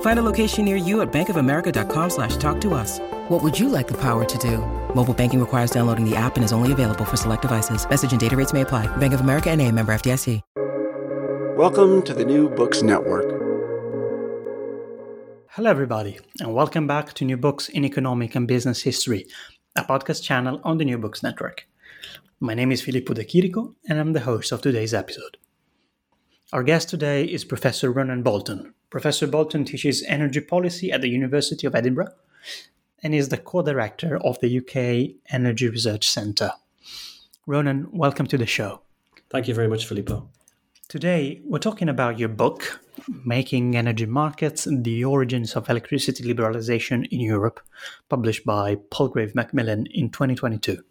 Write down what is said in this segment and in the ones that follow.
Find a location near you at bankofamerica.com slash talk to us. What would you like the power to do? Mobile banking requires downloading the app and is only available for select devices. Message and data rates may apply. Bank of America and a member FDIC. Welcome to the New Books Network. Hello, everybody, and welcome back to New Books in Economic and Business History, a podcast channel on the New Books Network. My name is Filippo De Chirico, and I'm the host of today's episode. Our guest today is Professor Ronan Bolton. Professor Bolton teaches energy policy at the University of Edinburgh and is the co director of the UK Energy Research Centre. Ronan, welcome to the show. Thank you very much, Filippo. Today, we're talking about your book, Making Energy Markets The Origins of Electricity Liberalization in Europe, published by Palgrave Macmillan in 2022.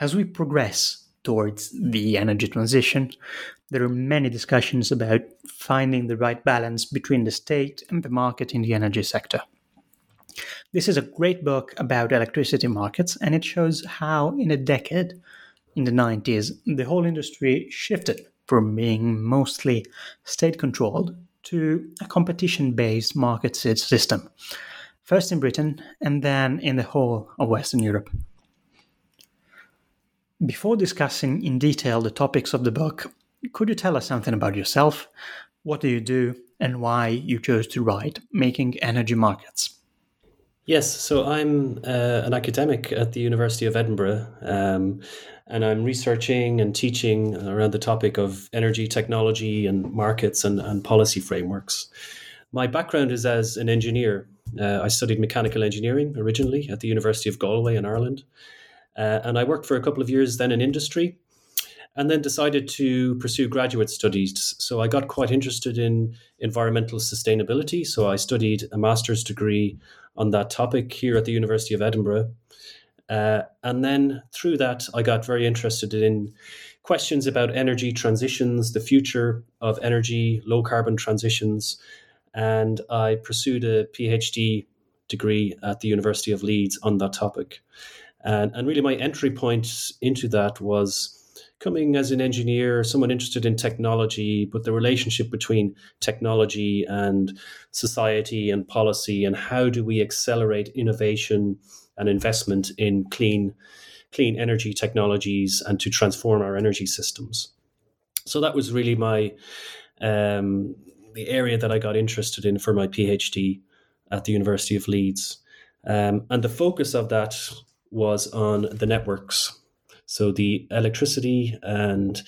As we progress towards the energy transition, there are many discussions about finding the right balance between the state and the market in the energy sector. This is a great book about electricity markets, and it shows how, in a decade, in the 90s, the whole industry shifted from being mostly state controlled to a competition based market system, first in Britain and then in the whole of Western Europe. Before discussing in detail the topics of the book, could you tell us something about yourself? What do you do and why you chose to write Making Energy Markets? Yes, so I'm uh, an academic at the University of Edinburgh, um, and I'm researching and teaching around the topic of energy technology and markets and, and policy frameworks. My background is as an engineer. Uh, I studied mechanical engineering originally at the University of Galway in Ireland, uh, and I worked for a couple of years then in industry and then decided to pursue graduate studies. So I got quite interested in environmental sustainability. So I studied a master's degree on that topic here at the University of Edinburgh. Uh, and then through that, I got very interested in questions about energy transitions, the future of energy, low carbon transitions. And I pursued a PhD degree at the University of Leeds on that topic. And, and really, my entry point into that was coming as an engineer, someone interested in technology, but the relationship between technology and society and policy, and how do we accelerate innovation and investment in clean, clean energy technologies and to transform our energy systems. So that was really my um, the area that I got interested in for my PhD at the University of Leeds, um, and the focus of that was on the networks so the electricity and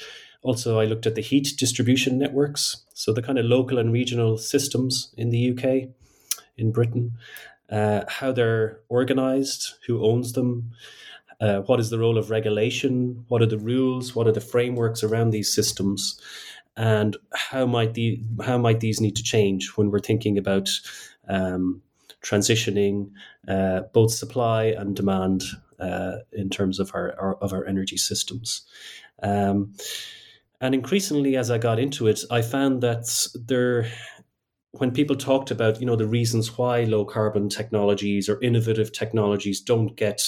also I looked at the heat distribution networks, so the kind of local and regional systems in the UK, in Britain, uh, how they're organized, who owns them, uh, what is the role of regulation, what are the rules, what are the frameworks around these systems, and how might the how might these need to change when we're thinking about um, transitioning uh, both supply and demand uh, in terms of our, our, of our energy systems. Um, and increasingly, as I got into it, I found that there, when people talked about you know the reasons why low carbon technologies or innovative technologies don't get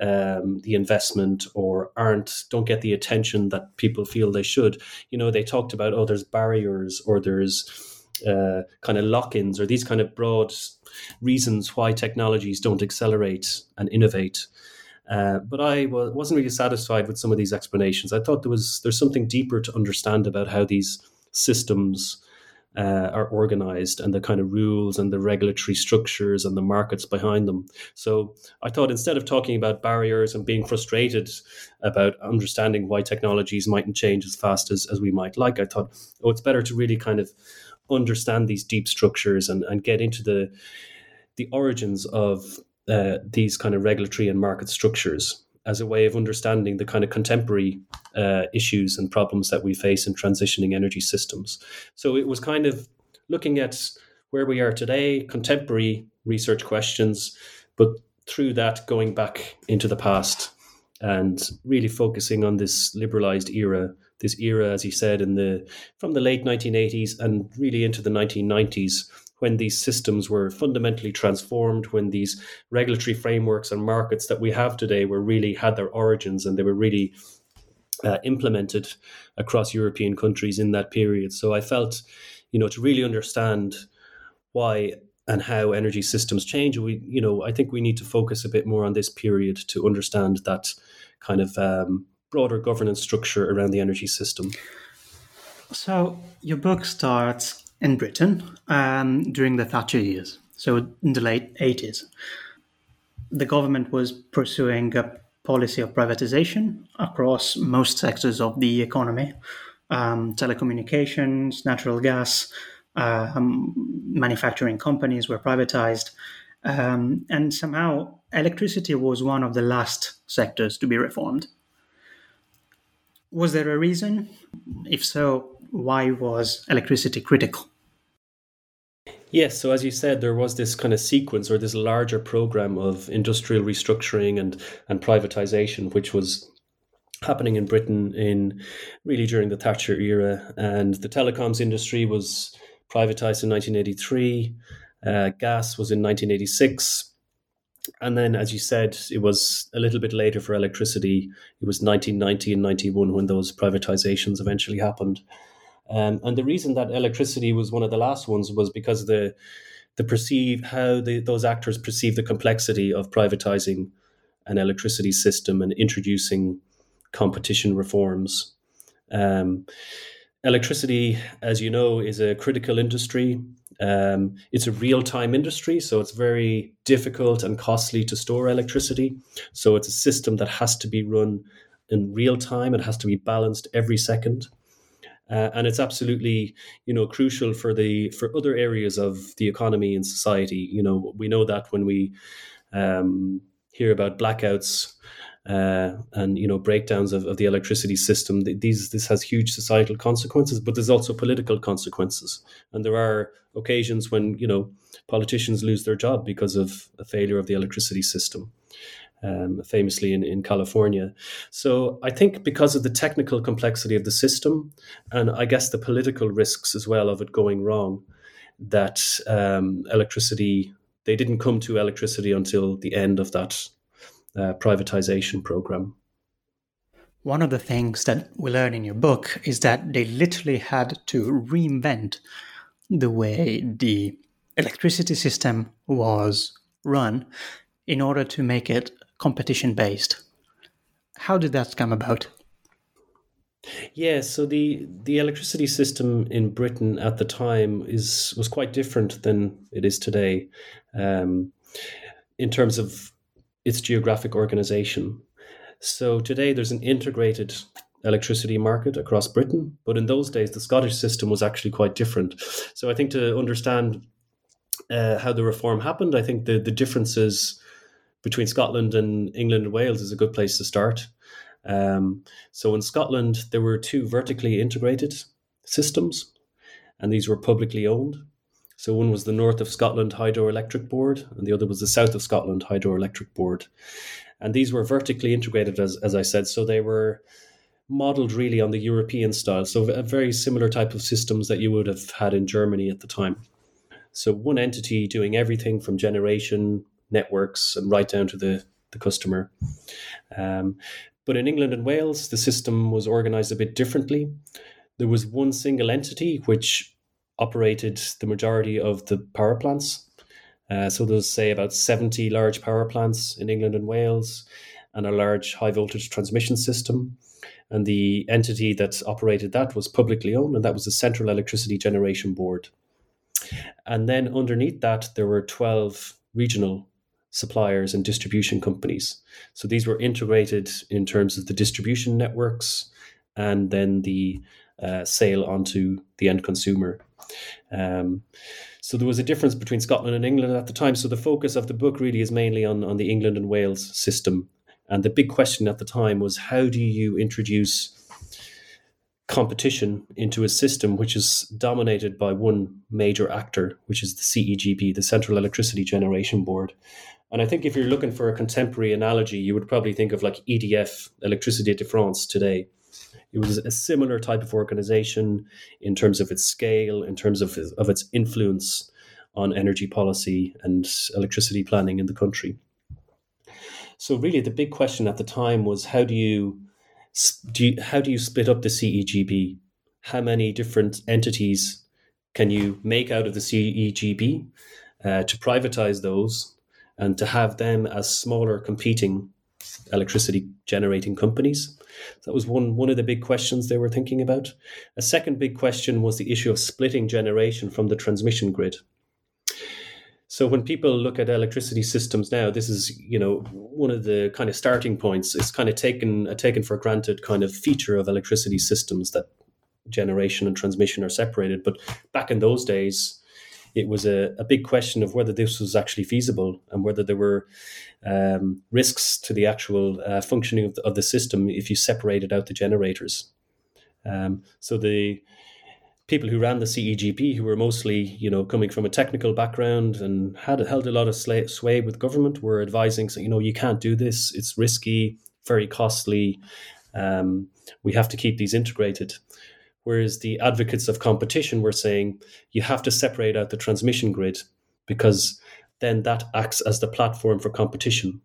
um, the investment or aren't don't get the attention that people feel they should. You know, they talked about oh, there's barriers or there's uh, kind of lock-ins or these kind of broad reasons why technologies don't accelerate and innovate. Uh, but I w- wasn't really satisfied with some of these explanations. I thought there was there's something deeper to understand about how these systems uh, are organized and the kind of rules and the regulatory structures and the markets behind them. So I thought instead of talking about barriers and being frustrated about understanding why technologies mightn't change as fast as, as we might like, I thought, oh, it's better to really kind of understand these deep structures and, and get into the the origins of uh, these kind of regulatory and market structures as a way of understanding the kind of contemporary uh, issues and problems that we face in transitioning energy systems. So it was kind of looking at where we are today, contemporary research questions, but through that going back into the past and really focusing on this liberalized era this era as you said in the from the late 1980s and really into the 1990s when these systems were fundamentally transformed, when these regulatory frameworks and markets that we have today were really had their origins and they were really uh, implemented across European countries in that period. So I felt, you know, to really understand why and how energy systems change, we, you know, I think we need to focus a bit more on this period to understand that kind of um, broader governance structure around the energy system. So your book starts in Britain um, during the Thatcher years, so in the late 80s. The government was pursuing a policy of privatization across most sectors of the economy um, telecommunications, natural gas, uh, um, manufacturing companies were privatized. Um, and somehow, electricity was one of the last sectors to be reformed. Was there a reason? If so, why was electricity critical? Yes, so as you said, there was this kind of sequence or this larger program of industrial restructuring and and privatization, which was happening in Britain in really during the Thatcher era, and the telecoms industry was privatized in 1983. Uh, gas was in 1986. And then, as you said, it was a little bit later for electricity. It was 1990 and 91 when those privatizations eventually happened. Um, and the reason that electricity was one of the last ones was because the the perceive how the, those actors perceive the complexity of privatizing an electricity system and introducing competition reforms. Um, electricity, as you know, is a critical industry. Um, it's a real time industry, so it's very difficult and costly to store electricity. So it's a system that has to be run in real time. It has to be balanced every second. Uh, and it's absolutely you know crucial for the for other areas of the economy and society. You know we know that when we um, hear about blackouts uh, and you know breakdowns of, of the electricity system these this has huge societal consequences but there's also political consequences. And there are occasions when you know politicians lose their job because of a failure of the electricity system um, famously in, in California. So I think because of the technical complexity of the system, and I guess the political risks as well of it going wrong, that um, electricity, they didn't come to electricity until the end of that uh, privatization program. One of the things that we learn in your book is that they literally had to reinvent the way the electricity system was run in order to make it competition based. How did that come about? Yeah, so the the electricity system in Britain at the time is was quite different than it is today, um, in terms of its geographic organization. So today there's an integrated electricity market across Britain, but in those days the Scottish system was actually quite different. So I think to understand uh, how the reform happened, I think the the differences between Scotland and England and Wales is a good place to start. Um, so in Scotland, there were two vertically integrated systems, and these were publicly owned. So one was the North of Scotland Hydroelectric Board, and the other was the South of Scotland Hydroelectric Board. And these were vertically integrated, as, as I said. So they were modeled really on the European style. So a very similar type of systems that you would have had in Germany at the time. So one entity doing everything from generation, networks and right down to the, the customer. Um, but in England and Wales, the system was organized a bit differently. There was one single entity which operated the majority of the power plants. Uh, so there's, say, about 70 large power plants in England and Wales and a large high voltage transmission system. And the entity that operated that was publicly owned, and that was the Central Electricity Generation Board. And then underneath that, there were 12 regional suppliers and distribution companies. So these were integrated in terms of the distribution networks and then the uh, sale onto the end consumer. Um, so there was a difference between Scotland and England at the time. So the focus of the book really is mainly on, on the England and Wales system and the big question at the time was how do you introduce competition into a system which is dominated by one major actor, which is the CEGB, the Central Electricity Generation Board. And I think if you're looking for a contemporary analogy, you would probably think of like EDF, Electricité de France today. It was a similar type of organization in terms of its scale, in terms of, of its influence on energy policy and electricity planning in the country. So really, the big question at the time was how do you, do you how do you split up the CEGB? How many different entities can you make out of the CEGB uh, to privatize those and to have them as smaller competing electricity generating companies? That was one one of the big questions they were thinking about. A second big question was the issue of splitting generation from the transmission grid. So when people look at electricity systems now, this is you know one of the kind of starting points. It's kind of taken a taken for granted kind of feature of electricity systems that generation and transmission are separated. But back in those days, it was a, a big question of whether this was actually feasible and whether there were um, risks to the actual uh, functioning of the, of the, system if you separated out the generators. Um, so the people who ran the CEGB, who were mostly, you know, coming from a technical background and had held a lot of sway with government, were advising, so, you know, you can't do this. It's risky, very costly. Um, we have to keep these integrated. Whereas the advocates of competition were saying you have to separate out the transmission grid because then that acts as the platform for competition.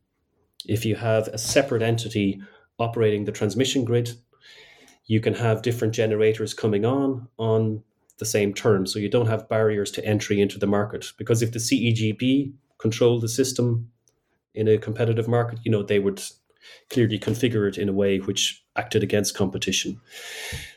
If you have a separate entity operating the transmission grid, you can have different generators coming on on the same terms. So you don't have barriers to entry into the market. Because if the CEGB control the system in a competitive market, you know, they would clearly configure it in a way which acted against competition.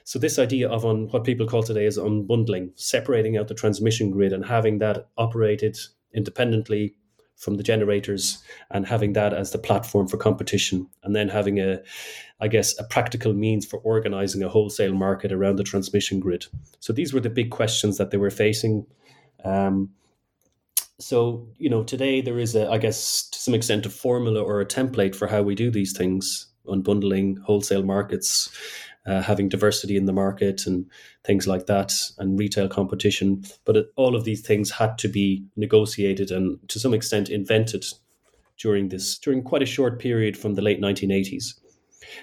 So this idea of on what people call today is unbundling, separating out the transmission grid and having that operated independently from the generators and having that as the platform for competition and then having a i guess a practical means for organizing a wholesale market around the transmission grid so these were the big questions that they were facing um, so you know today there is a i guess to some extent a formula or a template for how we do these things unbundling wholesale markets uh, having diversity in the market and things like that, and retail competition. But it, all of these things had to be negotiated and to some extent invented during this during quite a short period from the late 1980s.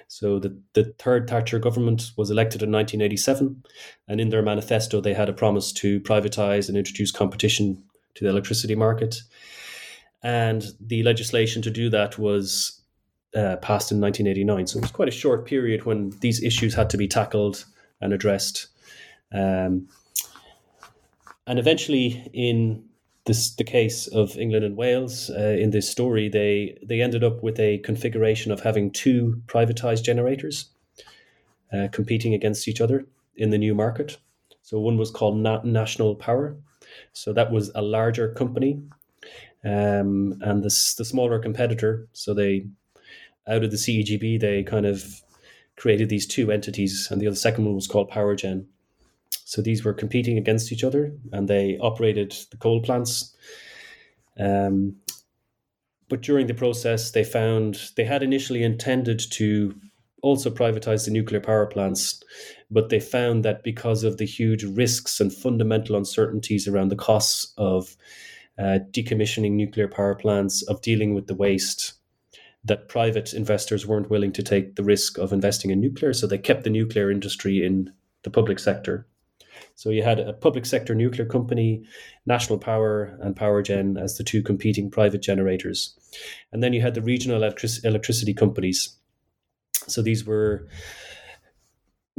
So the, the third Thatcher government was elected in 1987, and in their manifesto they had a promise to privatize and introduce competition to the electricity market. And the legislation to do that was uh, passed in 1989. So it was quite a short period when these issues had to be tackled and addressed. Um, and eventually, in this, the case of England and Wales, uh, in this story, they they ended up with a configuration of having two privatized generators uh, competing against each other in the new market. So one was called Na- National Power. So that was a larger company, um, and this the smaller competitor. So they out of the CEGB, they kind of created these two entities, and the other second one was called PowerGen. So these were competing against each other, and they operated the coal plants. Um, but during the process, they found they had initially intended to also privatize the nuclear power plants, but they found that because of the huge risks and fundamental uncertainties around the costs of uh, decommissioning nuclear power plants, of dealing with the waste, that private investors weren't willing to take the risk of investing in nuclear, so they kept the nuclear industry in the public sector. So you had a public sector nuclear company, National Power and Powergen as the two competing private generators. And then you had the regional electric- electricity companies. So these were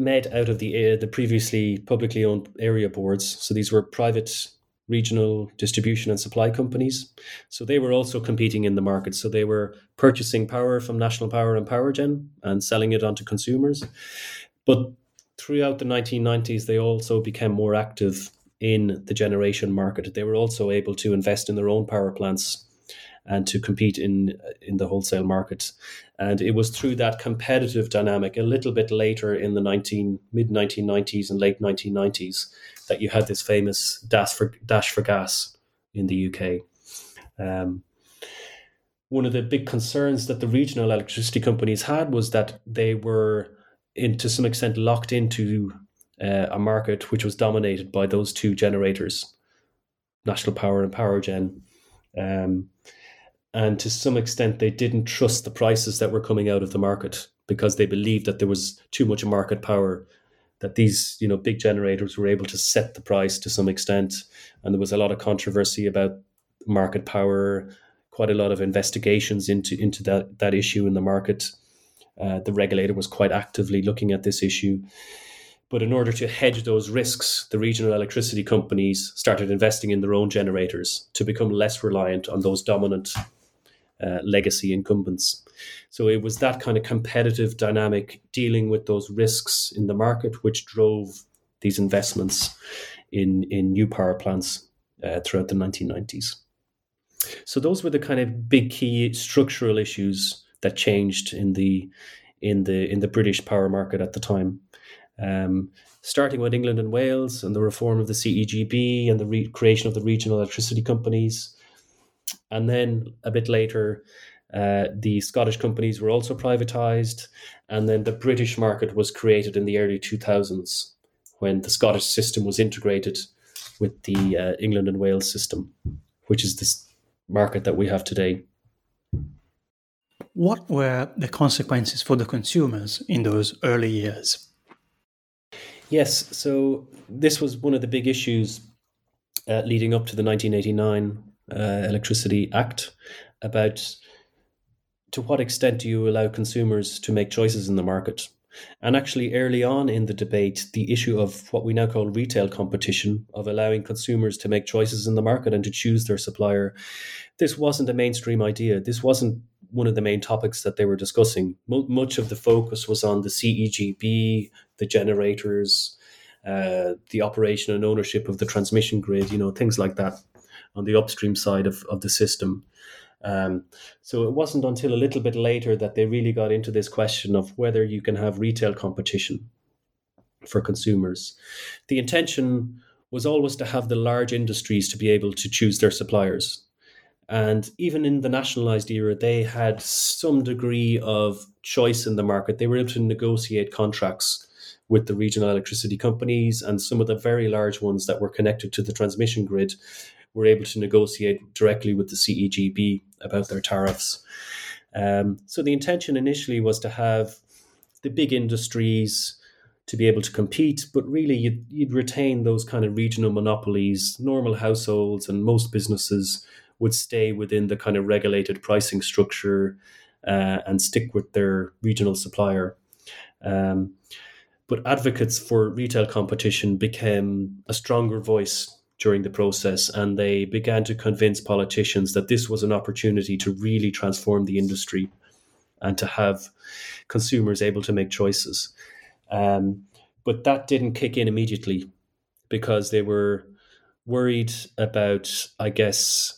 made out of the uh, the previously publicly owned area boards. So these were private regional distribution and supply companies. So they were also competing in the market. So they were purchasing power from National Power and Powergen and selling it onto consumers. But throughout the 1990s, they also became more active in the generation market. They were also able to invest in their own power plants and to compete in in the wholesale market. And it was through that competitive dynamic a little bit later in the 19 mid 1990s and late 1990s that you had this famous dash for dash for gas in the UK. Um, one of the big concerns that the regional electricity companies had was that they were, in to some extent, locked into uh, a market which was dominated by those two generators, National Power and Powergen. Um, and to some extent, they didn't trust the prices that were coming out of the market because they believed that there was too much market power that these you know big generators were able to set the price to some extent. And there was a lot of controversy about market power quite a lot of investigations into into that that issue in the market. Uh, the regulator was quite actively looking at this issue. But in order to hedge those risks the regional electricity companies started investing in their own generators to become less reliant on those dominant uh, legacy incumbents so it was that kind of competitive dynamic dealing with those risks in the market which drove these investments in, in new power plants uh, throughout the 1990s. So those were the kind of big key structural issues that changed in the in the in the British power market at the time. Um, starting with England and Wales and the reform of the CEGB and the re- creation of the regional electricity companies, and then a bit later, uh, the Scottish companies were also privatized, and then the British market was created in the early 2000s when the Scottish system was integrated with the uh, England and Wales system, which is this market that we have today. What were the consequences for the consumers in those early years? Yes, so this was one of the big issues uh, leading up to the 1989 uh, Electricity Act about to what extent do you allow consumers to make choices in the market? And actually, early on in the debate, the issue of what we now call retail competition, of allowing consumers to make choices in the market and to choose their supplier, this wasn't a mainstream idea. This wasn't one of the main topics that they were discussing. much of the focus was on the CEGB, the generators, uh, the operation and ownership of the transmission grid, you know, things like that on the upstream side of, of the system. Um, so it wasn't until a little bit later that they really got into this question of whether you can have retail competition for consumers. The intention was always to have the large industries to be able to choose their suppliers. And even in the nationalized era, they had some degree of choice in the market. They were able to negotiate contracts with the regional electricity companies and some of the very large ones that were connected to the transmission grid were able to negotiate directly with the CEGB about their tariffs. Um, so the intention initially was to have the big industries to be able to compete, but really you'd, you'd retain those kind of regional monopolies. Normal households and most businesses would stay within the kind of regulated pricing structure uh, and stick with their regional supplier. Um, but advocates for retail competition became a stronger voice during the process, and they began to convince politicians that this was an opportunity to really transform the industry and to have consumers able to make choices. Um, but that didn't kick in immediately because they were worried about, I guess,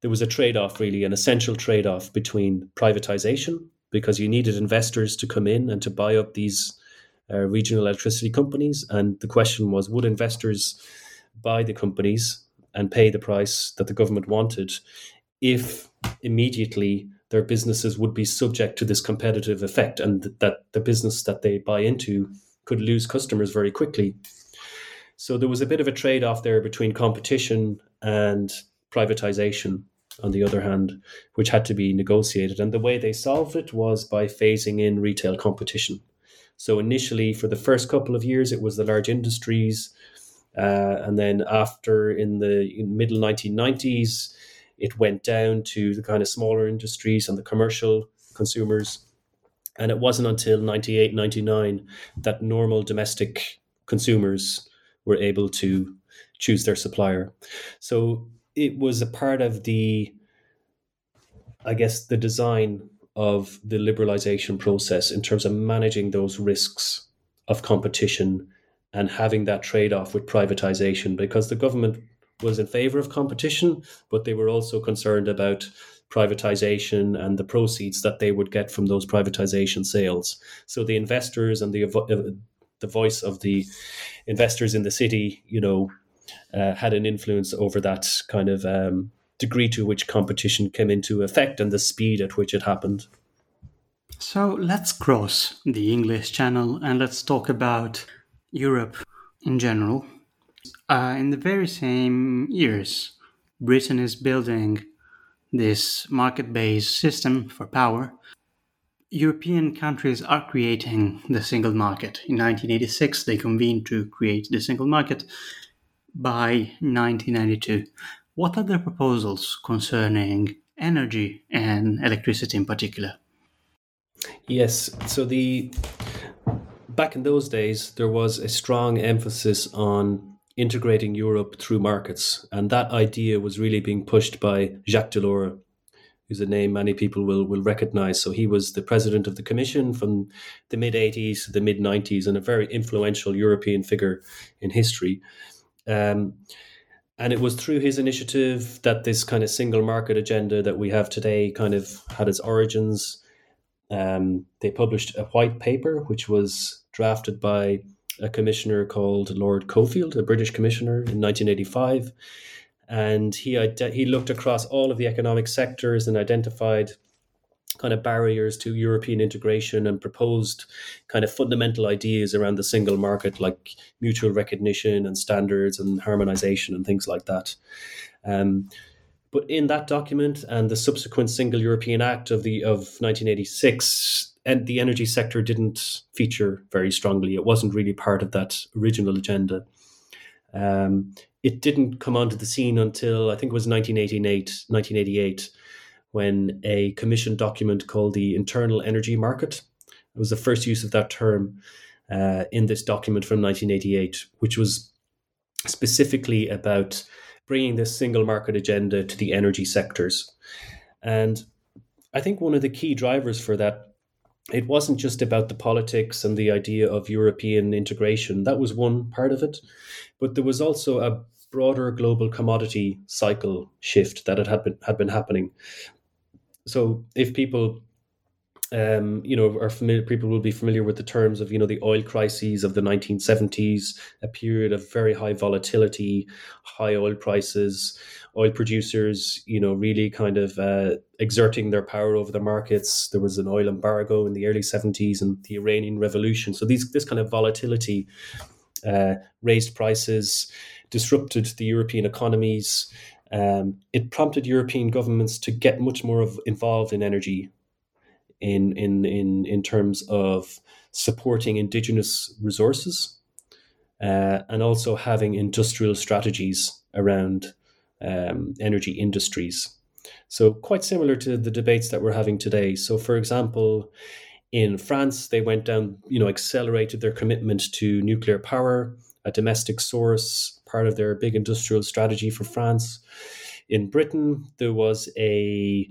there was a trade off, really, an essential trade off between privatization, because you needed investors to come in and to buy up these uh, regional electricity companies. And the question was would investors buy the companies and pay the price that the government wanted if immediately their businesses would be subject to this competitive effect and that the business that they buy into could lose customers very quickly. So there was a bit of a trade off there between competition and privatization, on the other hand, which had to be negotiated. And the way they solved it was by phasing in retail competition. So initially, for the first couple of years, it was the large industries Uh, and then after in the middle 1990s, it went down to the kind of smaller industries and the commercial consumers. And it wasn't until 98, 99 that normal domestic consumers were able to choose their supplier. So it was a part of the, I guess, the design of the liberalization process in terms of managing those risks of competition and having that trade off with privatization because the government was in favor of competition, but they were also concerned about privatization and the proceeds that they would get from those privatization sales. So the investors and the uh, the voice of the investors in the city, you know, uh, had an influence over that kind of um, degree to which competition came into effect and the speed at which it happened. So let's cross the English Channel and let's talk about Europe in general. Uh, in the very same years, Britain is building this market based system for power. European countries are creating the single market. In 1986, they convened to create the single market. By 1992, what are the proposals concerning energy and electricity in particular? Yes, so the back in those days, there was a strong emphasis on integrating Europe through markets. And that idea was really being pushed by Jacques Delors, who's a name many people will, will recognize. So he was the president of the Commission from the mid 80s to the mid 90s and a very influential European figure in history. Um, and it was through his initiative that this kind of single market agenda that we have today kind of had its origins. Um, they published a white paper, which was drafted by a commissioner called Lord Cockfield, a British commissioner in 1985. And he, he looked across all of the economic sectors and identified kind of barriers to European integration and proposed kind of fundamental ideas around the single market, like mutual recognition and standards and harmonization and things like that. Um, but in that document and the subsequent Single European Act of the of 1986, and the energy sector didn't feature very strongly. It wasn't really part of that original agenda. Um, it didn't come onto the scene until I think it was 1988, 1988 when a commission document called the Internal Energy Market it was the first use of that term uh, in this document from 1988, which was specifically about bringing this single market agenda to the energy sectors. And I think one of the key drivers for that it wasn't just about the politics and the idea of European integration. That was one part of it. But there was also a broader global commodity cycle shift that had been, had been happening. So if people um, you know, are familiar, people will be familiar with the terms of, you know, the oil crises of the 1970s, a period of very high volatility, high oil prices, oil producers, you know, really kind of uh, exerting their power over the markets. There was an oil embargo in the early 70s and the Iranian Revolution. So these this kind of volatility uh, raised prices, disrupted the European economies. Um, it prompted European governments to get much more of, involved in energy in in in in terms of supporting indigenous resources uh, and also having industrial strategies around um, energy industries. So quite similar to the debates that we're having today. So, for example, in France, they went down, you know, accelerated their commitment to nuclear power, a domestic source, part of their big industrial strategy for France. In Britain, there was a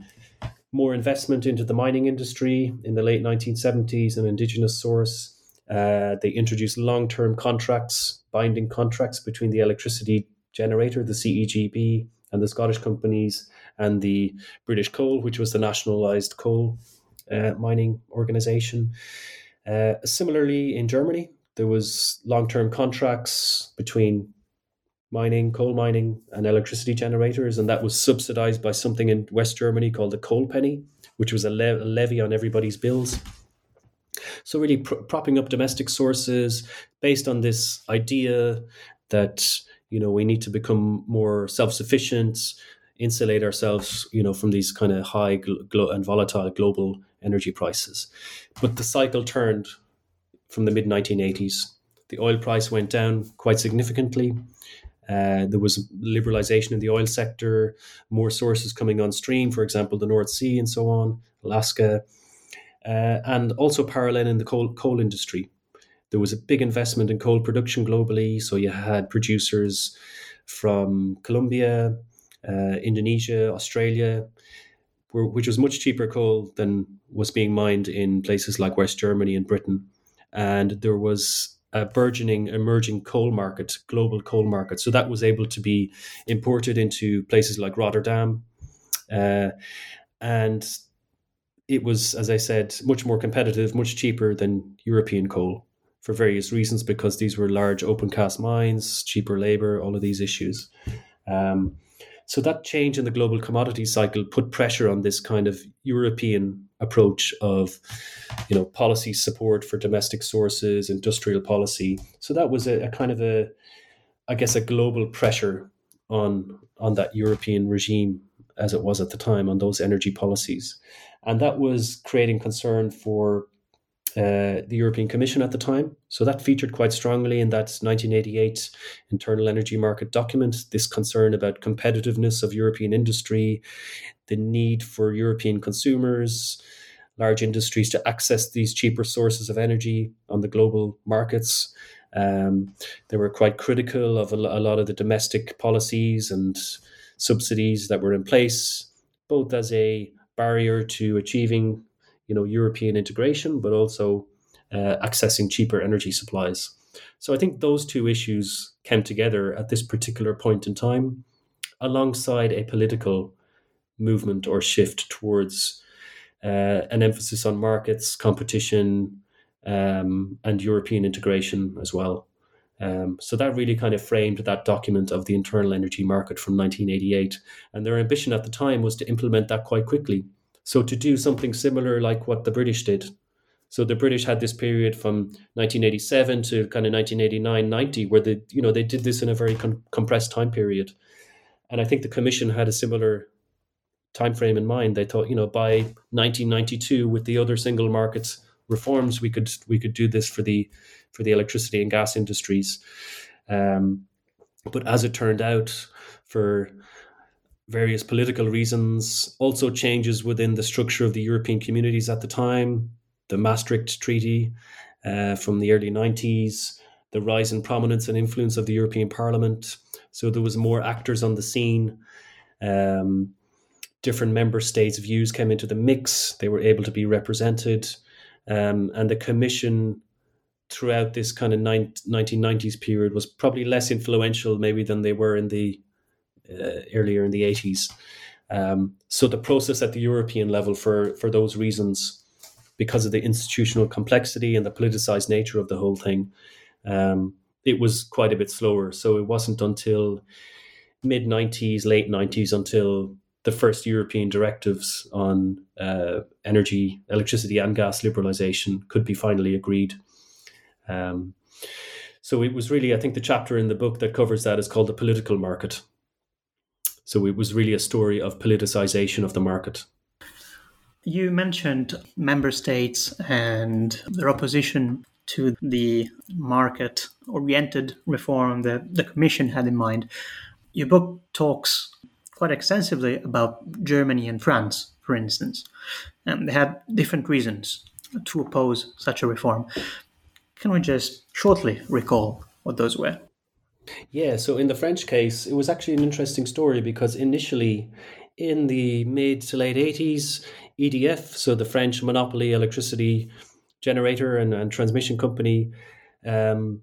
more investment into the mining industry in the late 1970s, an indigenous source. Uh, they introduced long term contracts, binding contracts between the electricity generator, the CEGB, and the Scottish companies, and the British Coal, which was the nationalized coal uh, mining organization. Uh, similarly, in Germany, there was long term contracts between mining, coal mining, and electricity generators, and that was subsidized by something in West Germany called the coal penny, which was a, le- a levy on everybody's bills. So, really pr- propping up domestic sources based on this idea that you know we need to become more self-sufficient, insulate ourselves, you know, from these kind of high glo- and volatile global energy prices. But the cycle turned from the mid 1980s the oil price went down quite significantly. Uh, there was liberalization in the oil sector, more sources coming on stream, for example, the North Sea and so on, Alaska, uh, and also parallel in the coal, coal industry. There was a big investment in coal production globally. So you had producers from Colombia, uh, Indonesia, Australia, which was much cheaper coal than was being mined in places like West Germany and Britain. And there was a burgeoning, emerging coal market, global coal market. So that was able to be imported into places like Rotterdam. Uh, and it was, as I said, much more competitive, much cheaper than European coal for various reasons, because these were large open cast mines, cheaper labor, all of these issues. Um, so that change in the global commodity cycle put pressure on this kind of European approach of, you know, policy support for domestic sources, industrial policy. So that was a, a kind of a, I guess, a global pressure on on that European regime as it was at the time on those energy policies, and that was creating concern for uh, the European Commission at the time. So that featured quite strongly in that 1988 internal energy market document this concern about competitiveness of European industry, the need for European consumers, large industries to access these cheaper sources of energy on the global markets. Um, they were quite critical of a, a lot of the domestic policies and subsidies that were in place, both as a barrier to achieving you know European integration, but also uh, accessing cheaper energy supplies. So I think those two issues came together at this particular point in time, alongside a political movement or shift towards uh, an emphasis on markets, competition, um, and European integration as well. Um, so that really kind of framed that document of the internal energy market from 1988. And their ambition at the time was to implement that quite quickly. So to do something similar like what the British did. So the British had this period from 1987 to kind of 1989, 90, where they, you know, they did this in a very compressed time period. And I think the Commission had a similar time frame in mind. They thought, you know, by 1992, with the other single markets reforms, we could we could do this for the for the electricity and gas industries. Um, but as it turned out, for various political reasons, also changes within the structure of the European communities at the time, the Maastricht Treaty uh, from the early 90s, the rise in prominence and influence of the European Parliament. So there was more actors on the scene. Um, different member states' views came into the mix. They were able to be represented. Um, and the Commission throughout this kind of 1990s period was probably less influential maybe than they were in the uh, earlier in the 80s. Um, so the process at the European level, for for those reasons, because of the institutional complexity and the politicized nature of the whole thing, um, it was quite a bit slower. So it wasn't until mid 90s, late 90s, until the first European directives on uh, energy, electricity, and gas liberalization could be finally agreed. Um, so it was really, I think, the chapter in the book that covers that is called the political market. So it was really a story of politicization of the market. You mentioned member states and their opposition to the market oriented reform that the Commission had in mind. Your book talks quite extensively about Germany and France, for instance. And they had different reasons to oppose such a reform. Can we just shortly recall what those were? Yeah, so in the French case, it was actually an interesting story because initially, in the mid to late 80s, EDF, so the French monopoly electricity generator and, and transmission company, um,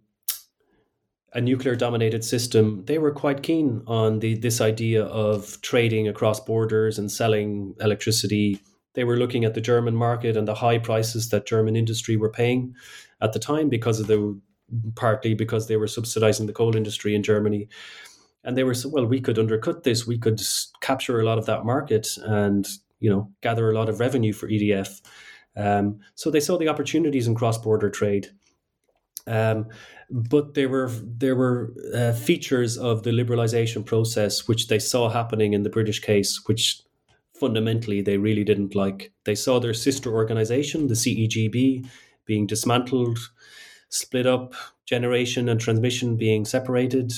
a nuclear dominated system, they were quite keen on the this idea of trading across borders and selling electricity. They were looking at the German market and the high prices that German industry were paying at the time because of the partly because they were subsidizing the coal industry in Germany. And they were well, we could undercut this. We could capture a lot of that market and you know gather a lot of revenue for EDF. Um, so they saw the opportunities in cross-border trade. Um, but there were there were uh, features of the liberalization process which they saw happening in the British case, which fundamentally they really didn't like. They saw their sister organization, the CEGB, being dismantled split up, generation and transmission being separated,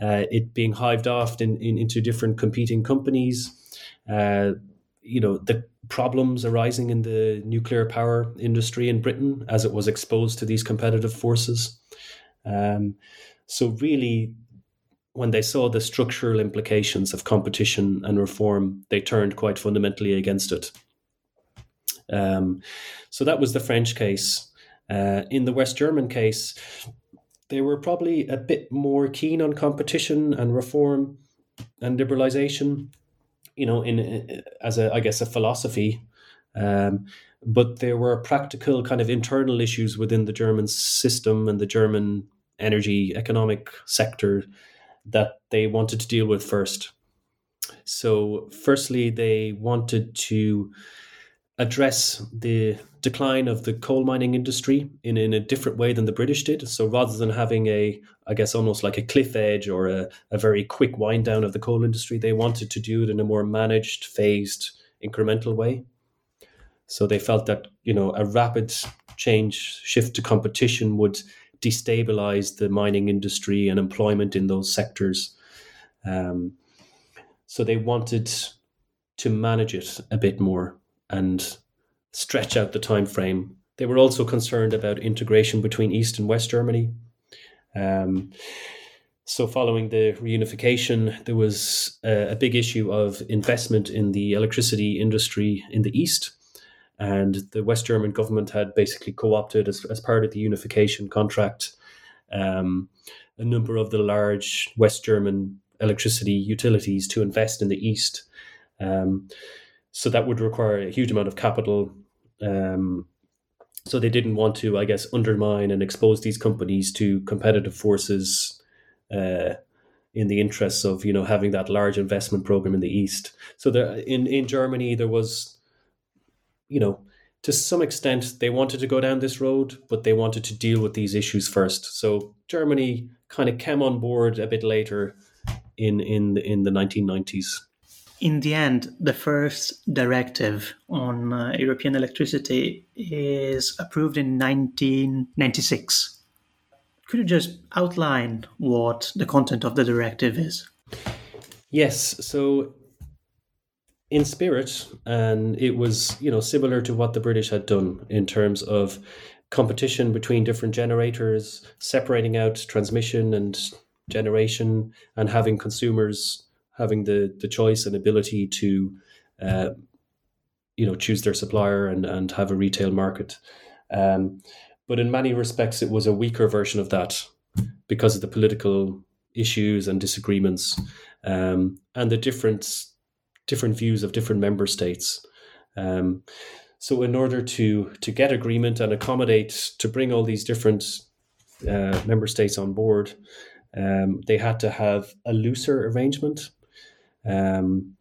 uh, it being hived off in, in, into different competing companies. Uh, you know the problems arising in the nuclear power industry in Britain as it was exposed to these competitive forces. Um, so really, when they saw the structural implications of competition and reform, they turned quite fundamentally against it. Um, so that was the French case. Uh, in the West German case, they were probably a bit more keen on competition and reform and liberalization. You know, in as a I guess a philosophy, um, but there were practical kind of internal issues within the German system and the German energy economic sector that they wanted to deal with first. So, firstly, they wanted to address the decline of the coal mining industry in, in a different way than the British did. So rather than having a, I guess, almost like a cliff edge or a, a very quick wind down of the coal industry, they wanted to do it in a more managed, phased, incremental way. So they felt that, you know, a rapid change, shift to competition would destabilize the mining industry and employment in those sectors. Um, so they wanted to manage it a bit more and stretch out the time frame. They were also concerned about integration between East and West Germany. Um, so, following the reunification, there was a, a, big issue of investment in the electricity industry in the East. And the West German government had basically co opted, as, as part of the unification contract, um, a number of the large West German electricity utilities to invest in the East. Um, so that would require a huge amount of capital. Um, so they didn't want to, I guess, undermine and expose these companies to competitive forces uh, in the interests of you know having that large investment program in the east. So there, in in Germany, there was, you know, to some extent they wanted to go down this road, but they wanted to deal with these issues first. So Germany kind of came on board a bit later in in in the 1990s in the end, the first directive on uh, European electricity is approved in 1996. Could you just outline what the content of the directive is? Yes. So, in spirit, and it was you know similar to what the British had done in terms of competition between different generators, separating out transmission and generation, and having consumers having the the choice and ability to uh, you know choose their supplier and and have a retail market. Um, but in many respects it was a weaker version of that because of the political issues and disagreements um, and the different different views of different member states. Um, so in order to to get agreement and accommodate to bring all these different uh, member states on board um, they had to have a looser arrangement um,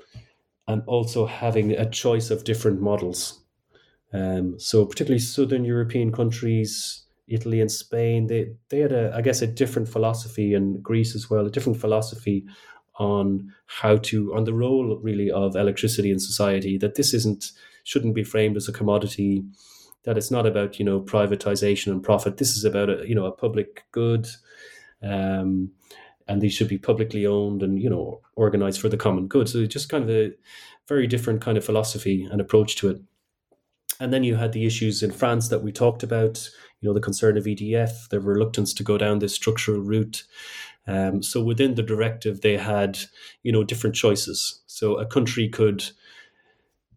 and also having a choice of different models. Um, so particularly southern European countries, Italy and Spain, they they had a I guess a different philosophy, and Greece as well, a different philosophy on how to on the role really of electricity in society. That this isn't shouldn't be framed as a commodity. That it's not about you know privatization and profit. This is about a you know a public good. Um, and these should be publicly owned and you know organized for the common good. So it's just kind of a very different kind of philosophy and approach to it. And then you had the issues in france that we talked about you know the concern of edf their reluctance to go down this structural route. Um, so within the directive they had you know different choices. So a country could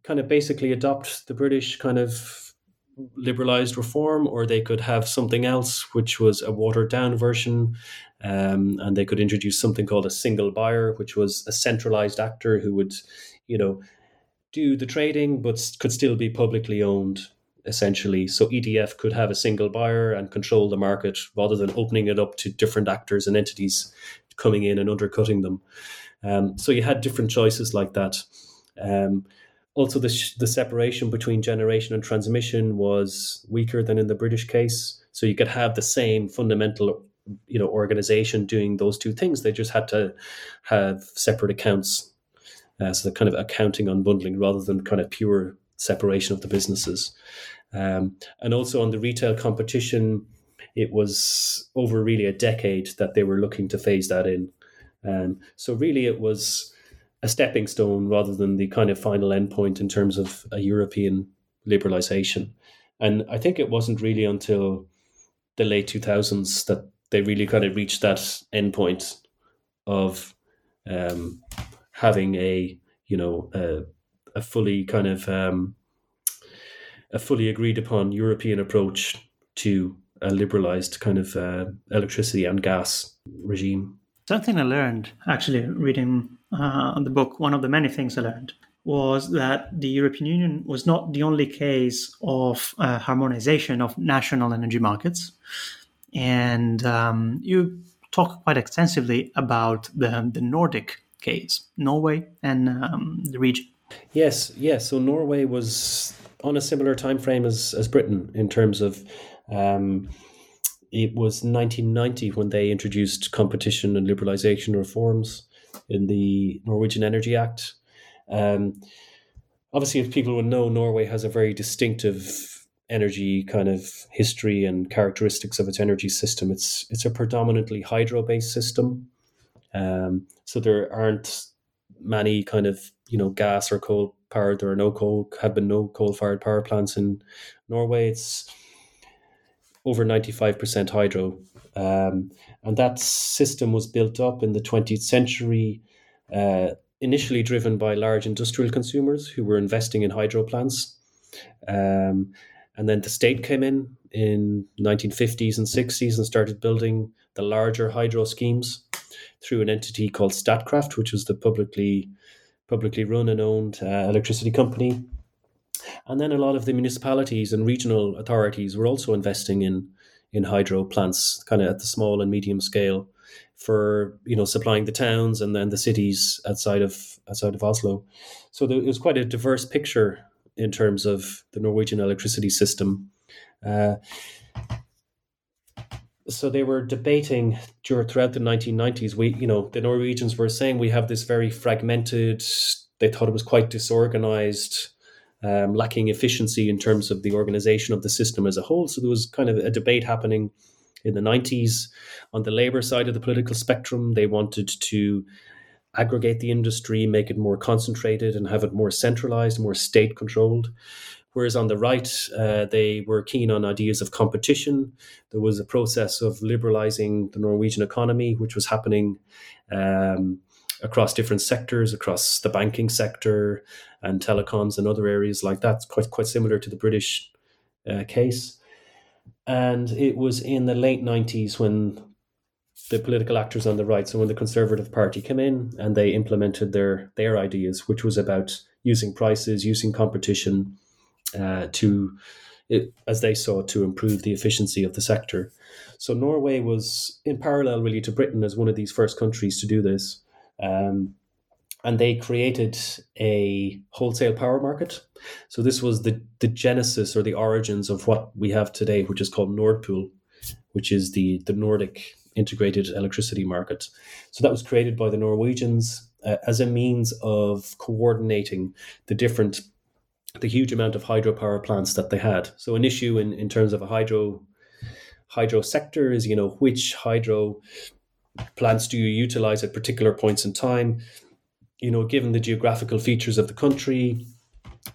kind of basically adopt the british kind of liberalized reform, or they could have something else, which was a watered down version. Um, and they could introduce something called a single buyer, which was a centralized actor who would, you know, do the trading, but could still be publicly owned essentially. So EDF could have a single buyer and control the market rather than opening it up to different actors and entities coming in and undercutting them. Um, so you had different choices like that. Um, also, the, sh- the separation between generation and transmission was weaker than in the British case. So you could have the same fundamental, you know, organization doing those two things. They just had to have separate accounts. Uh, so the kind of accounting unbundling rather than kind of pure separation of the businesses. Um, and also on the retail competition, it was over really a decade that they were looking to phase that in. Um, so really, it was a stepping stone rather than the kind of final endpoint in terms of a European liberalization. And I think it wasn't really until the late 2000s that they really kind of reached that endpoint of um, having a you know a, a fully kind of um, a fully agreed upon European approach to a liberalized kind of uh, electricity and gas regime. Something I learned actually reading uh, the book, one of the many things I learned was that the European Union was not the only case of uh, harmonization of national energy markets. And um, you talk quite extensively about the, the Nordic case, Norway and um, the region. Yes, yes. So Norway was on a similar time frame as, as Britain in terms of um, it was 1990 when they introduced competition and liberalization reforms in the Norwegian Energy Act. Um, obviously, as people would know, Norway has a very distinctive energy kind of history and characteristics of its energy system. It's it's a predominantly hydro based system, um, so there aren't many kind of you know gas or coal powered. There are no coal have been no coal fired power plants in Norway. It's over ninety five percent hydro, um, and that system was built up in the twentieth century. Uh, initially driven by large industrial consumers who were investing in hydro plants. Um, and then the state came in in 1950s and 60s and started building the larger hydro schemes through an entity called Statkraft, which was the publicly publicly run and owned uh, electricity company. And then a lot of the municipalities and regional authorities were also investing in in hydro plants, kind of at the small and medium scale for you know supplying the towns and then the cities outside of outside of Oslo. So there, it was quite a diverse picture in terms of the Norwegian electricity system. Uh, so they were debating throughout the 1990s. We, you know, the Norwegians were saying we have this very fragmented. They thought it was quite disorganized, um, lacking efficiency in terms of the organization of the system as a whole. So there was kind of a debate happening in the 90s. On the labor side of the political spectrum, they wanted to aggregate the industry, make it more concentrated, and have it more centralized, more state controlled. Whereas on the right, uh, they were keen on ideas of competition. There was a process of liberalizing the Norwegian economy, which was happening um, across different sectors, across the banking sector and telecoms and other areas like that. Quite quite similar to the British uh, case. And it was in the late 90s when the political actors on the right, so when the Conservative Party came in and they implemented their their ideas, which was about using prices, using competition uh, to, it, as they saw, to improve the efficiency of the sector. So Norway was in parallel, really, to Britain as one of these first countries to do this. Um, and they created a wholesale power market. So this was the the genesis or the origins of what we have today, which is called Nord Pool, which is the the Nordic integrated electricity market. So that was created by the Norwegians uh, as a means of coordinating the different the huge amount of hydropower plants that they had. So an issue in, in terms of a hydro hydro sector is, you know, which hydro plants do you utilize at particular points in time? you know, given the geographical features of the country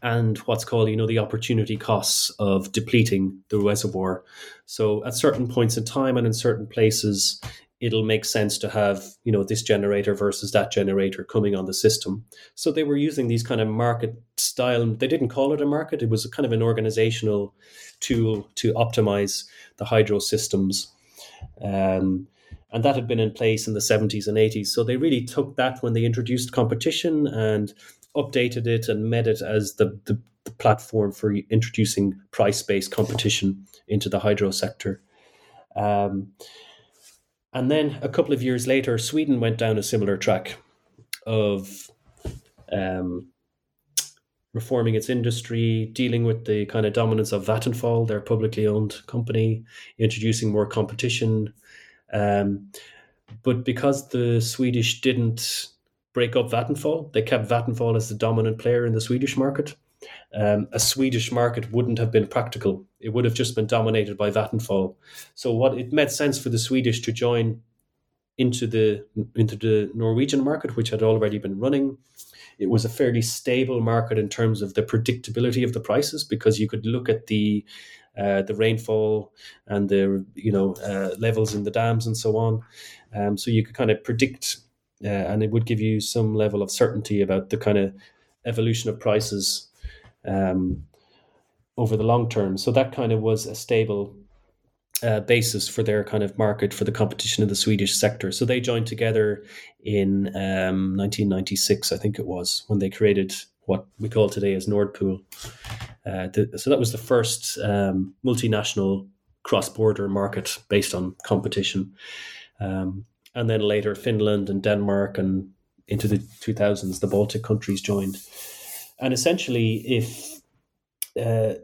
and what's called, you know, the opportunity costs of depleting the reservoir. So at certain points in time and in certain places, it'll make sense to have, you know, this generator versus that generator coming on the system. So they were using these kind of market style. They didn't call it a market. It was kind of an organizational tool to optimize the hydro systems. Um, and that had been in place in the 70s and 80s. So they really took that when they introduced competition and updated it and made it as the, the, the platform for introducing price based competition into the hydro sector. Um, and then a couple of years later, Sweden went down a similar track of um, reforming its industry, dealing with the kind of dominance of Vattenfall, their publicly owned company, introducing more competition, um, but because the Swedish didn't break up Vattenfall, they kept Vattenfall as the dominant player in the Swedish market. um, a Swedish market wouldn't have been practical. It would have just been dominated by Vattenfall. So what it made sense for the Swedish to join into the into the Norwegian market, which had already been running. It was a fairly stable market in terms of the predictability of the prices because you could look at the uh, the rainfall and the you know uh, levels in the dams and so on. Um, so you could kind of predict, uh, and it would give you some level of certainty about the kind of evolution of prices um, over the long term. So that kind of was a stable uh, basis for their kind of market for the competition in the Swedish sector. So they joined together in um, 1996, I think it was, when they created what we call today as Nordpool. Uh, the, so that was the first um, multinational cross-border market based on competition. Um, and then later, Finland and Denmark, and into the 2000s, the Baltic countries joined. And essentially, if uh,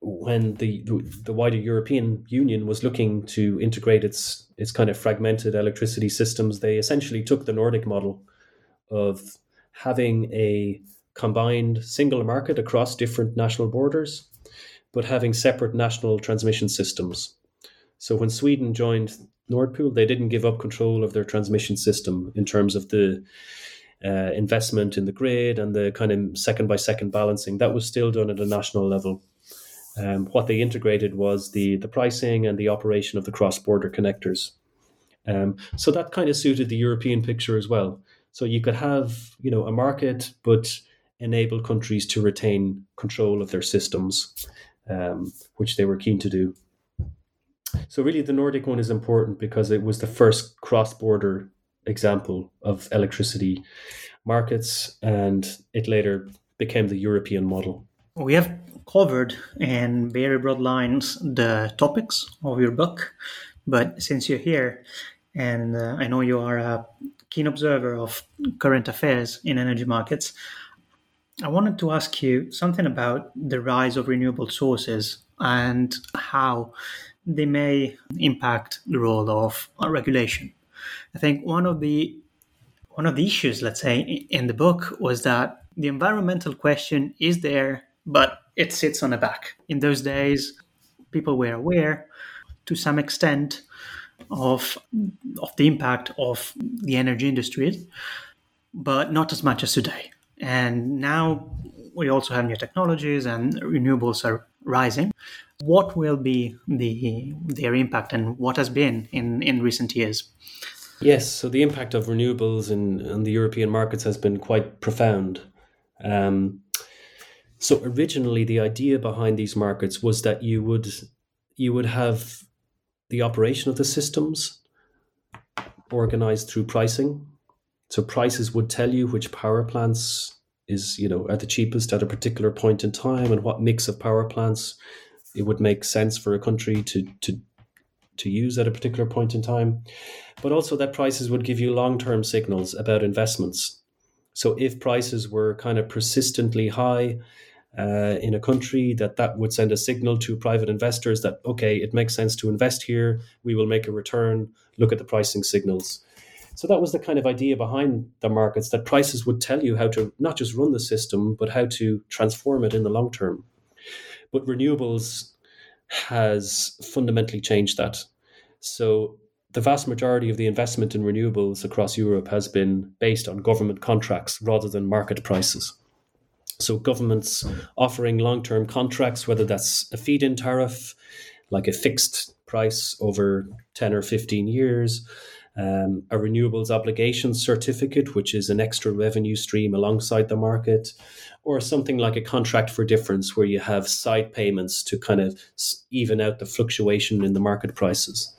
when the the wider European Union was looking to integrate its its kind of fragmented electricity systems, they essentially took the Nordic model of having a combined single market across different national borders, but having separate national transmission systems. So when Sweden joined Nord Pool, they didn't give up control of their transmission system in terms of the uh, investment in the grid and the kind of second by second balancing. That was still done at a national level. Um, what they integrated was the the pricing and the operation of the cross border connectors. Um, so that kind of suited the European picture as well. So you could have you know a market, but enable countries to retain control of their systems, um, which they were keen to do. So really, the Nordic one is important because it was the first cross border example of electricity markets, and it later became the European model. We have covered in very broad lines the topics of your book, but since you're here, and uh, I know you are a keen observer of current affairs in energy markets, I wanted to ask you something about the rise of renewable sources and how they may impact the role of regulation. I think one of the one of the issues, let's say, in the book was that the environmental question is there but it sits on the back. In those days, people were aware to some extent of of the impact of the energy industries, but not as much as today. And now we also have new technologies and renewables are rising. What will be the their impact and what has been in, in recent years? Yes, so the impact of renewables in, in the European markets has been quite profound. Um, so originally, the idea behind these markets was that you would you would have the operation of the systems organized through pricing. So prices would tell you which power plants is you know at the cheapest at a particular point in time and what mix of power plants it would make sense for a country to to to use at a particular point in time. But also that prices would give you long-term signals about investments. So if prices were kind of persistently high uh, in a country that that would send a signal to private investors that okay it makes sense to invest here we will make a return look at the pricing signals so that was the kind of idea behind the markets that prices would tell you how to not just run the system but how to transform it in the long term but renewables has fundamentally changed that so the vast majority of the investment in renewables across Europe has been based on government contracts rather than market prices. So governments offering long-term contracts, whether that's a feed-in tariff, like a fixed price over 10 or 15 years, um, a renewables obligation certificate, which is an extra revenue stream alongside the market, or something like a contract for difference, where you have side payments to kind of even out the fluctuation in the market prices.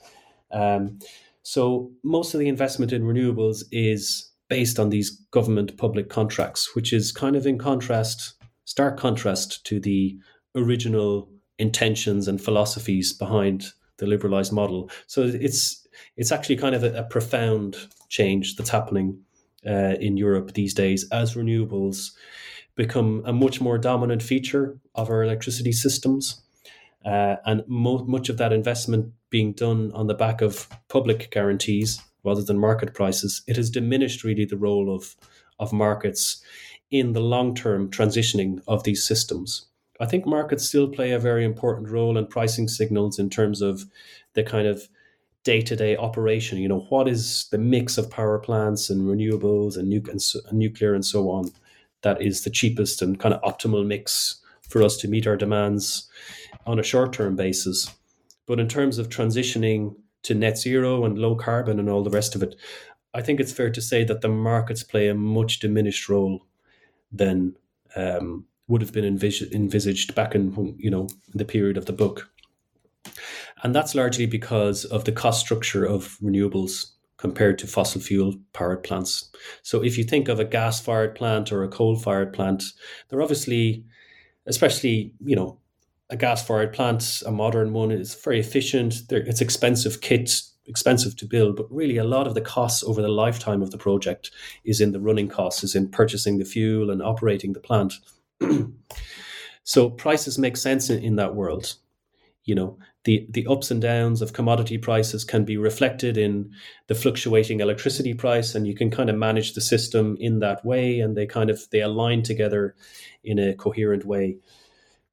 Um, so most of the investment in renewables is based on these government public contracts, which is kind of in contrast, stark contrast to the original intentions and philosophies behind the liberalized model. So it's it's actually kind of a, a profound change that's happening uh, in Europe these days as renewables become a much more dominant feature of our electricity systems. Uh, and mo- much of that investment being done on the back of public guarantees rather than market prices, it has diminished really the role of of markets in the long term transitioning of these systems. I think markets still play a very important role in pricing signals in terms of the kind of day to day operation. You know, what is the mix of power plants and renewables and, nu- and, and nuclear and so on that is the cheapest and kind of optimal mix for us to meet our demands on a short term basis. But in terms of transitioning to net zero and low carbon and all the rest of it, I think it's fair to say that the markets play a much diminished role than um, would have been envis- envisaged back in you know the period of the book. And that's largely because of the cost structure of renewables compared to fossil fuel powered plants. So if you think of a gas fired plant or a coal fired plant, they're obviously, especially, you know, a gas fired plant, a modern one, is very efficient. They're, it's expensive kit, expensive to build, but really a lot of the costs over the lifetime of the project is in the running costs, is in purchasing the fuel and operating the plant. so prices make sense in, in that world you know the the ups and downs of commodity prices can be reflected in the fluctuating electricity price and you can kind of manage the system in that way and they kind of they align together in a coherent way.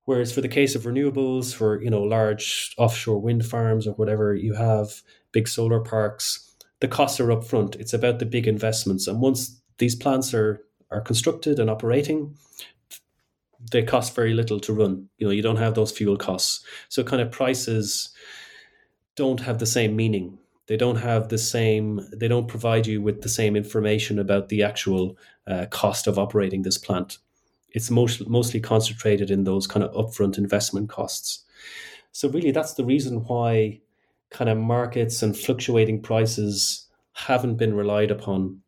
Whereas for the case of renewables for you know large offshore wind farms or whatever you have big solar parks the costs are upfront. It's about the big investments. And once these plants are are constructed and operating they cost very little to run. You know, you don't have those fuel costs. So kind of prices don't have the same meaning. They don't have the same. They don't provide you with the same information about the actual uh, cost of operating this plant. It's most, mostly concentrated in those kind of upfront investment costs. So really, that's the reason why kind of markets and fluctuating prices haven't been relied upon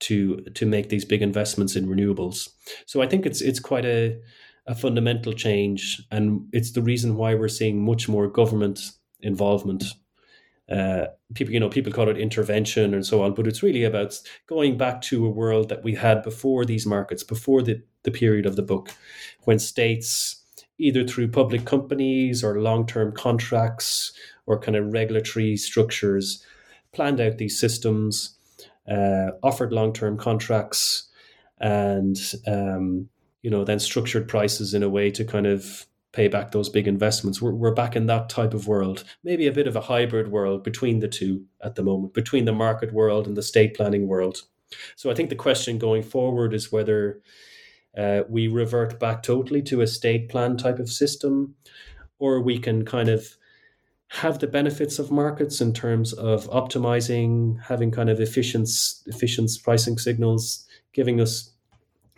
to to make these big investments in renewables. So I think it's it's quite a a fundamental change, and it's the reason why we're seeing much more government involvement. Uh, people, you know, people call it intervention and so on, but it's really about going back to a world that we had before these markets, before the, the period of the book, when states, either through public companies or long term contracts or kind of regulatory structures, planned out these systems uh, offered long term contracts, and um, you know then structured prices in a way to kind of pay back those big investments. We're, we're back in that type of world, maybe a bit of a hybrid world between the two at the moment, between the market world and the state planning world. So I think the question going forward is whether uh, we revert back totally to a state plan type of system, or we can kind of have the benefits of markets in terms of optimizing, having kind of efficient, efficient pricing signals, giving us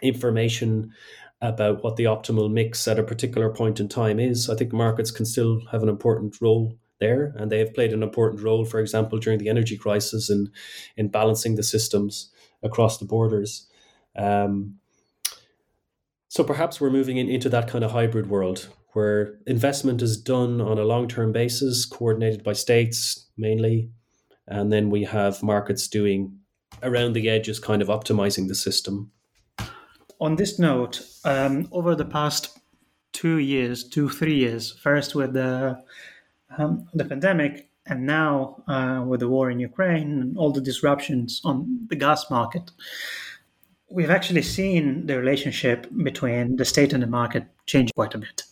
information about what the optimal mix at a particular point in time is. I think markets can still have an important role there, and they have played an important role, for example, during the energy crisis in in balancing the systems across the borders. Um, so perhaps we're moving in, into that kind of hybrid world where investment is done on a long term basis, coordinated by states mainly. And then we have markets doing around the edges, kind of optimizing the system. On this note, um, over the past two years, two, three years, first with the, um, the pandemic, and now uh, with the war in Ukraine and all the disruptions on the gas market, we've actually seen the relationship between the state and the market change quite a bit.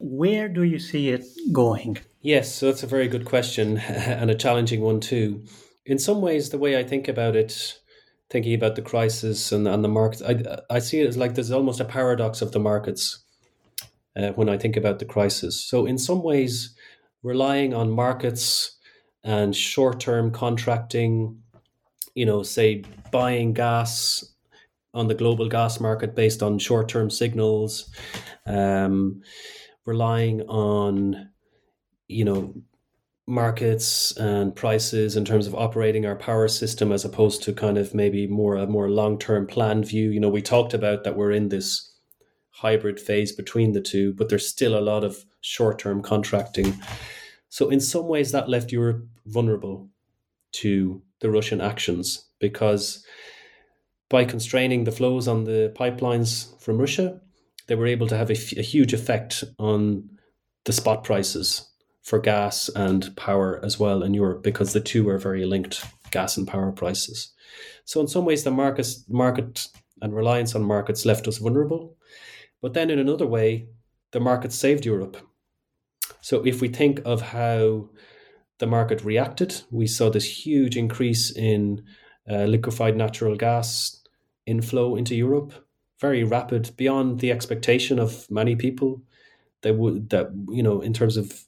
Where do you see it going? Yes, so that's a very good question and a challenging one too. In some ways, the way I think about it, thinking about the crisis and, and the market, I, I see it as like there's almost a paradox of the markets uh, when I think about the crisis. So, in some ways, relying on markets and short term contracting, you know, say buying gas on the global gas market based on short term signals. Um, relying on you know markets and prices in terms of operating our power system as opposed to kind of maybe more a more long-term plan view. You know we talked about that we're in this hybrid phase between the two but there's still a lot of short-term contracting. So in some ways that left europe vulnerable to the russian actions because by constraining the flows on the pipelines from russia they were able to have a huge effect on the spot prices for gas and power as well in Europe because the two are very linked. gas and power prices. So in some ways, the market, market and reliance on markets left us vulnerable. But then in another way, the market saved Europe. So if we think of how the market reacted, we saw this huge increase in uh, liquefied natural gas inflow into Europe, very rapid, beyond the expectation of many people. They would that you know in terms of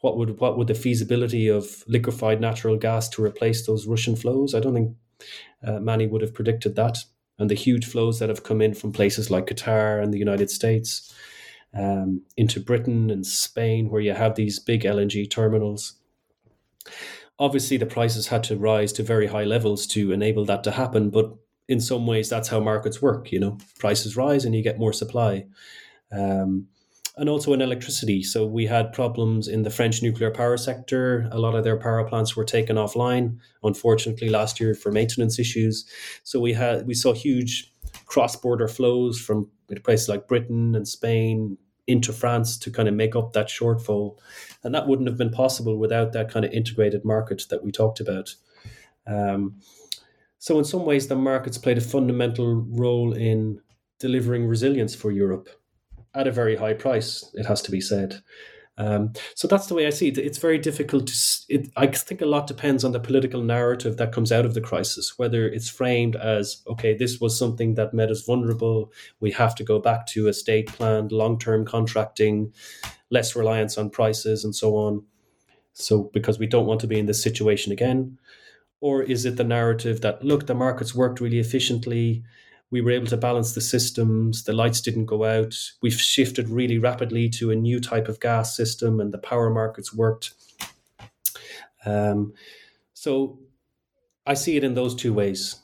what would what would the feasibility of liquefied natural gas to replace those Russian flows? I don't think uh, many would have predicted that, and the huge flows that have come in from places like Qatar and the United States um, into Britain and Spain, where you have these big LNG terminals. Obviously, the prices had to rise to very high levels to enable that to happen, but in some ways, that's how markets work. You know, prices rise and you get more supply. Um, and also in electricity. So we had problems in the French nuclear power sector. A lot of their power plants were taken offline, unfortunately, last year for maintenance issues. So we had we saw huge cross-border flows from places like Britain and Spain into France to kind of make up that shortfall, and that wouldn't have been possible without that kind of integrated market that we talked about. Um, so in some ways, the markets played a fundamental role in delivering resilience for Europe at a very high price, it has to be said. Um, so that's the way I see it. It's very difficult to. It, I think a lot depends on the political narrative that comes out of the crisis, whether it's framed as okay, this was something that made us vulnerable. We have to go back to a state planned long term contracting, less reliance on prices, and so on. So because we don't want to be in this situation again, or is it the narrative that look, the markets worked really efficiently? we were able to balance the systems. The lights didn't go out. We've shifted really rapidly to a new type of gas system, and the power markets worked. Um, so I see it in those two ways.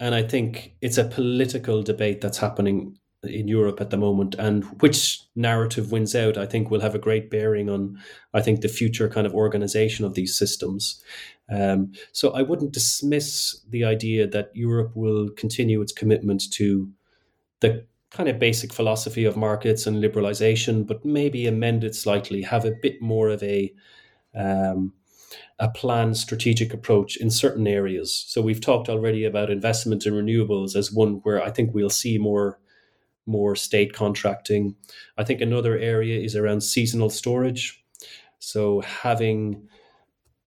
And I think it's a political debate that's happening in Europe at the moment, and which narrative wins out, I think, will have a great bearing on, I think, the future kind of organization of these systems. Um, so I wouldn't dismiss the idea that Europe will continue its commitment to the kind of basic philosophy of markets and liberalization, but maybe amend it slightly, have a bit more of a um, a planned strategic approach in certain areas. So we've talked already about investment in renewables as one where I think we'll see more more state contracting. I think another area is around seasonal storage. So having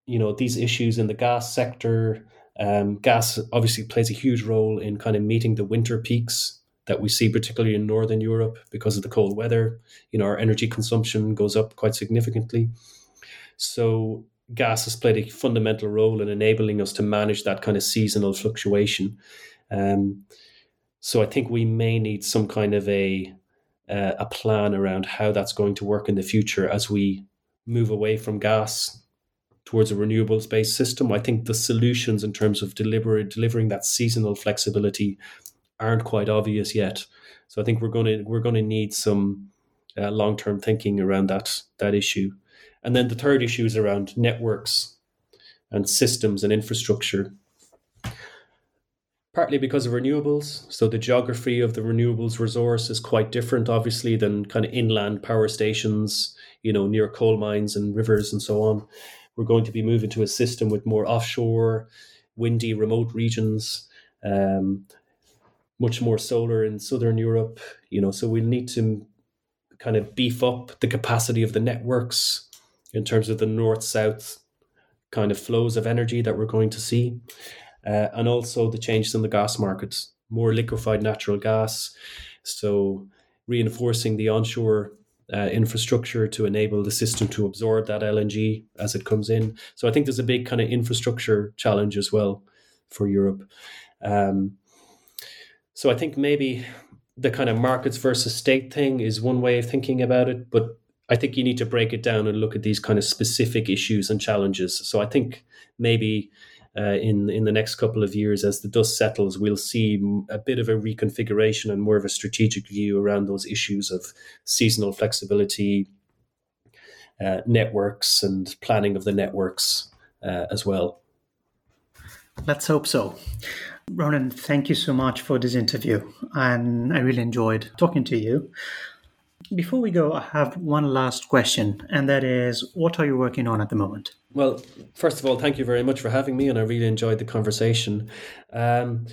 you know these issues in the gas sector. Um, gas obviously plays a huge role in kind of meeting the winter peaks that we see, particularly in northern Europe, because of the cold weather. You know, our energy consumption goes up quite significantly. So gas has played a fundamental role in enabling us to manage that kind of seasonal fluctuation. Um, so I think we may need some kind of a uh, a plan around how that's going to work in the future as we move away from gas towards a renewables based system. I think the solutions in terms of deliver, delivering that seasonal flexibility aren't quite obvious yet. So I think we're going to we're going to need some uh, long term thinking around that that issue. And then the third issue is around networks and systems and infrastructure. Partly because of renewables. So the geography of the renewables resource is quite different, obviously, than kind of inland power stations, you know, near coal mines and rivers and so on. We're going to be moving to a system with more offshore, windy, remote regions, um, much more solar in southern Europe. You know, so we'll need to kind of beef up the capacity of the networks in terms of the north-south kind of flows of energy that we're going to see, uh, and also the changes in the gas markets, more liquefied natural gas. So reinforcing the onshore uh, infrastructure to enable the system to absorb that LNG as it comes in. So I think there's a big kind of infrastructure challenge as well for Europe. Um, so I think maybe the kind of markets versus state thing is one way of thinking about it, but I think you need to break it down and look at these kind of specific issues and challenges. So I think maybe uh, in in the next couple of years as the dust settles, we'll see a bit of a reconfiguration and more of a strategic view around those issues of seasonal flexibility, uh, networks, and planning of the networks uh, as well. Let's hope so. Ronan, thank you so much for this interview, and I really enjoyed talking to you. Before we go, I have one last question, and that is what are you working on at the moment? Well, first of all, thank you very much for having me, and I really enjoyed the conversation. Um,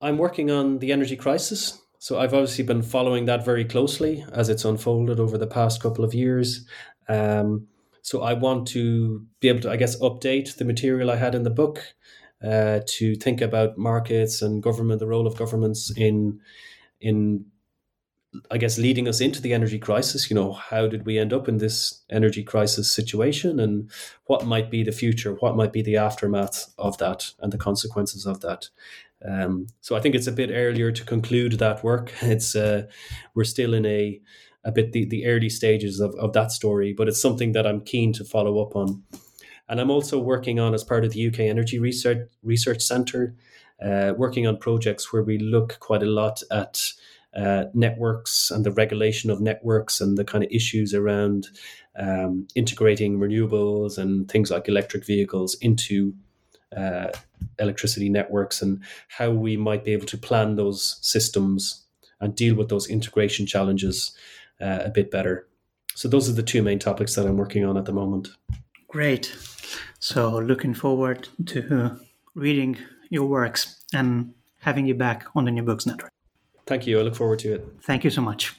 I'm working on the energy crisis. So I've obviously been following that very closely as it's unfolded over the past couple of years. Um, so I want to be able to, I guess, update the material I had in the book uh, to think about markets and government, the role of governments in in I guess leading us into the energy crisis. You know, how did we end up in this energy crisis situation, and what might be the future? What might be the aftermath of that and the consequences of that? Um, so I think it's a bit earlier to conclude that work. It's uh, we're still in a a bit the, the early stages of, of that story, but it's something that I'm keen to follow up on. And I'm also working on as part of the UK Energy Research Research Centre, uh, working on projects where we look quite a lot at uh, networks and the regulation of networks and the kind of issues around um, integrating renewables and things like electric vehicles into uh, electricity networks and how we might be able to plan those systems and deal with those integration challenges uh, a bit better. So those are the two main topics that I'm working on at the moment. Great. So looking forward to reading your works and having you back on the New Books Network. Thank you. I look forward to it. Thank you so much.